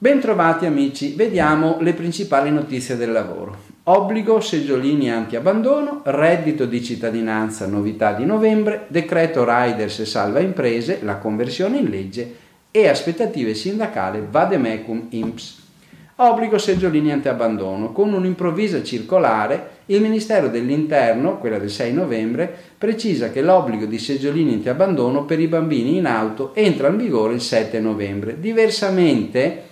Bentrovati amici, vediamo le principali notizie del lavoro. Obbligo seggiolini anti-abbandono, reddito di cittadinanza, novità di novembre, decreto Riders e salva imprese, la conversione in legge e aspettative sindacali Vademecum IMPS. Obbligo seggiolini anti-abbandono. Con un'improvvisa circolare, il Ministero dell'Interno, quella del 6 novembre, precisa che l'obbligo di seggiolini anti-abbandono per i bambini in auto entra in vigore il 7 novembre. Diversamente,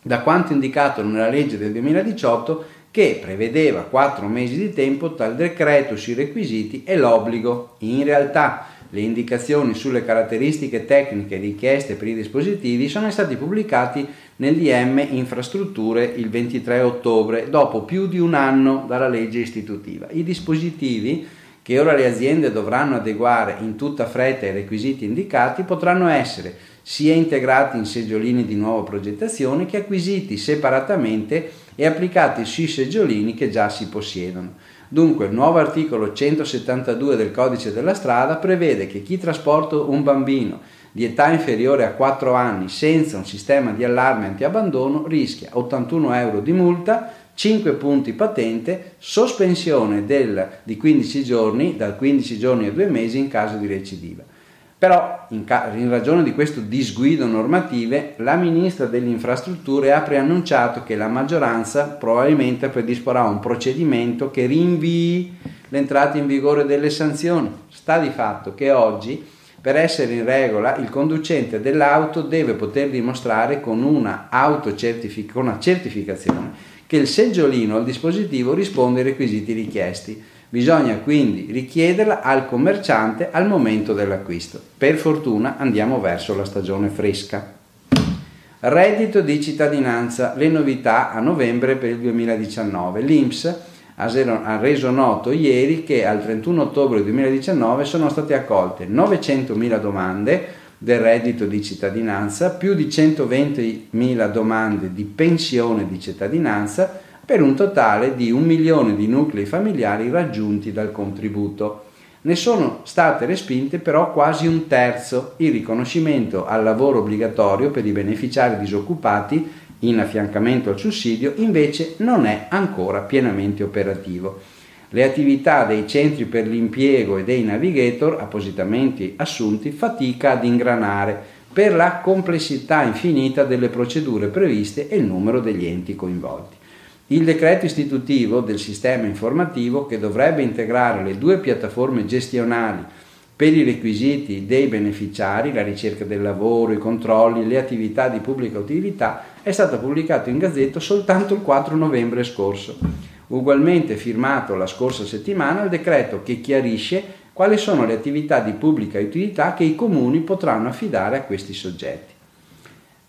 da quanto indicato nella legge del 2018 che prevedeva quattro mesi di tempo tra il decreto sui requisiti e l'obbligo. In realtà le indicazioni sulle caratteristiche tecniche richieste per i dispositivi sono stati pubblicati nel DM Infrastrutture il 23 ottobre, dopo più di un anno dalla legge istitutiva. I dispositivi che ora le aziende dovranno adeguare in tutta fretta ai requisiti indicati potranno essere sia integrati in seggiolini di nuova progettazione che acquisiti separatamente e applicati sui seggiolini che già si possiedono. Dunque il nuovo articolo 172 del codice della strada prevede che chi trasporta un bambino di età inferiore a 4 anni senza un sistema di allarme anti-abbandono rischia 81 euro di multa, 5 punti patente, sospensione del, di 15 giorni, da 15 giorni a 2 mesi in caso di recidiva. Però, in, ca- in, ragione di questo disguido normative, la Ministra delle Infrastrutture ha preannunciato che la maggioranza probabilmente predisporrà un procedimento che rinvii l'entrata in vigore delle sanzioni. Sta di fatto che oggi, per essere in regola, il conducente dell'auto deve poter dimostrare con una, con una certificazione che il seggiolino al dispositivo risponde ai requisiti richiesti Bisogna quindi richiederla al commerciante al momento dell'acquisto. Per fortuna andiamo verso la stagione fresca. Reddito di cittadinanza, le novità a novembre per il 2019. L'INPS ha reso noto ieri che al 31 ottobre 2019 sono state accolte 900.000 domande del reddito di cittadinanza, più di 120.000 domande di pensione di cittadinanza, per un totale di un milione di nuclei familiari raggiunti dal contributo. Ne sono state respinte però quasi un terzo. Il riconoscimento al lavoro obbligatorio per i beneficiari disoccupati in affiancamento al sussidio invece non è ancora pienamente operativo. Le attività dei centri per l'impiego e dei navigator appositamente assunti fatica ad ingranare per la complessità infinita delle procedure previste e il numero degli enti coinvolti. Il decreto istitutivo del sistema informativo che dovrebbe integrare le due piattaforme gestionali per i requisiti dei beneficiari, la ricerca del lavoro, i controlli, le attività di pubblica utilità, è stato pubblicato in Gazzetto soltanto il 4 novembre scorso. Ugualmente firmato la scorsa settimana il decreto che chiarisce quali sono le attività di pubblica utilità che i comuni potranno affidare a questi soggetti.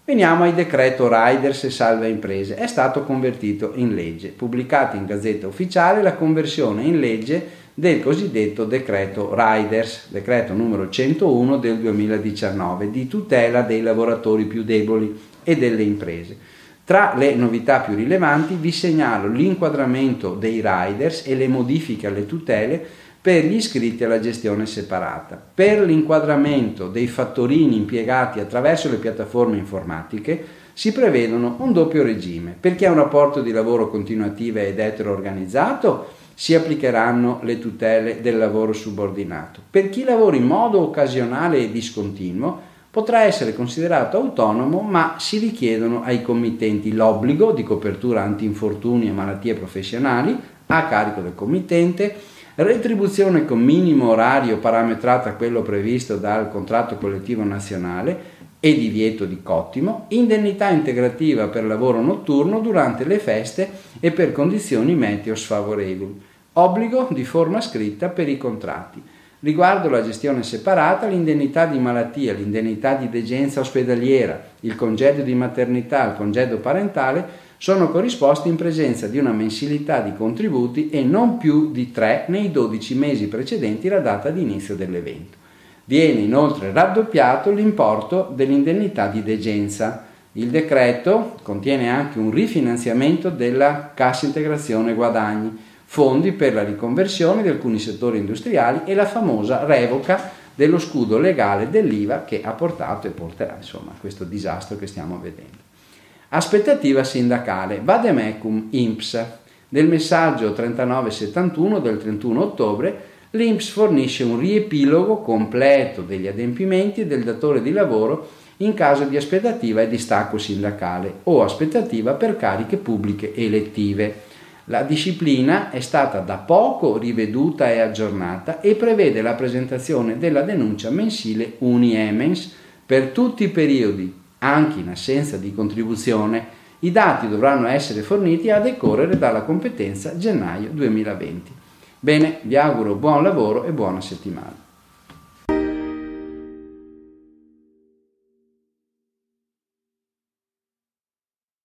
Veniamo ai decreto Riders e Salva Imprese. È stato convertito in legge, pubblicato in Gazzetta Ufficiale la conversione in legge del cosiddetto decreto Riders, decreto numero 101 del 2019, di tutela dei lavoratori più deboli e delle imprese. Tra le novità più rilevanti vi segnalo l'inquadramento dei riders e le modifiche alle tutele per gli iscritti alla gestione separata. Per l'inquadramento dei fattorini impiegati attraverso le piattaforme informatiche si prevedono un doppio regime. Per chi ha un rapporto di lavoro continuativo ed etero-organizzato si applicheranno le tutele del lavoro subordinato. Per chi lavora in modo occasionale e discontinuo potrà essere considerato autonomo, ma si richiedono ai committenti l'obbligo di copertura anti-infortuni e malattie professionali a carico del committente, retribuzione con minimo orario parametrato a quello previsto dal contratto collettivo nazionale e divieto di cottimo, indennità integrativa per lavoro notturno durante le feste e per condizioni meteo sfavorevoli, obbligo di forma scritta per i contratti. Riguardo la gestione separata, l'indennità di malattia, l'indennità di degenza ospedaliera, il congedo di maternità, il congedo parentale sono corrisposti in presenza di una mensilità di contributi e non più di 3 nei 12 mesi precedenti la data di inizio dell'evento. Viene inoltre raddoppiato l'importo dell'indennità di degenza. Il decreto contiene anche un rifinanziamento della cassa integrazione guadagni, fondi per la riconversione di alcuni settori industriali e la famosa revoca dello scudo legale dell'IVA che ha portato e porterà insomma a questo disastro che stiamo vedendo. Aspettativa sindacale, Vademecum INPS. Nel messaggio 3971 del 31 ottobre l'INPS fornisce un riepilogo completo degli adempimenti del datore di lavoro in caso di aspettativa e distacco sindacale o aspettativa per cariche pubbliche elettive. La disciplina è stata da poco riveduta e aggiornata e prevede la presentazione della denuncia mensile Uni-Emens per tutti i periodi anche in assenza di contribuzione, i dati dovranno essere forniti a decorrere dalla competenza gennaio 2020. Bene, vi auguro buon lavoro e buona settimana.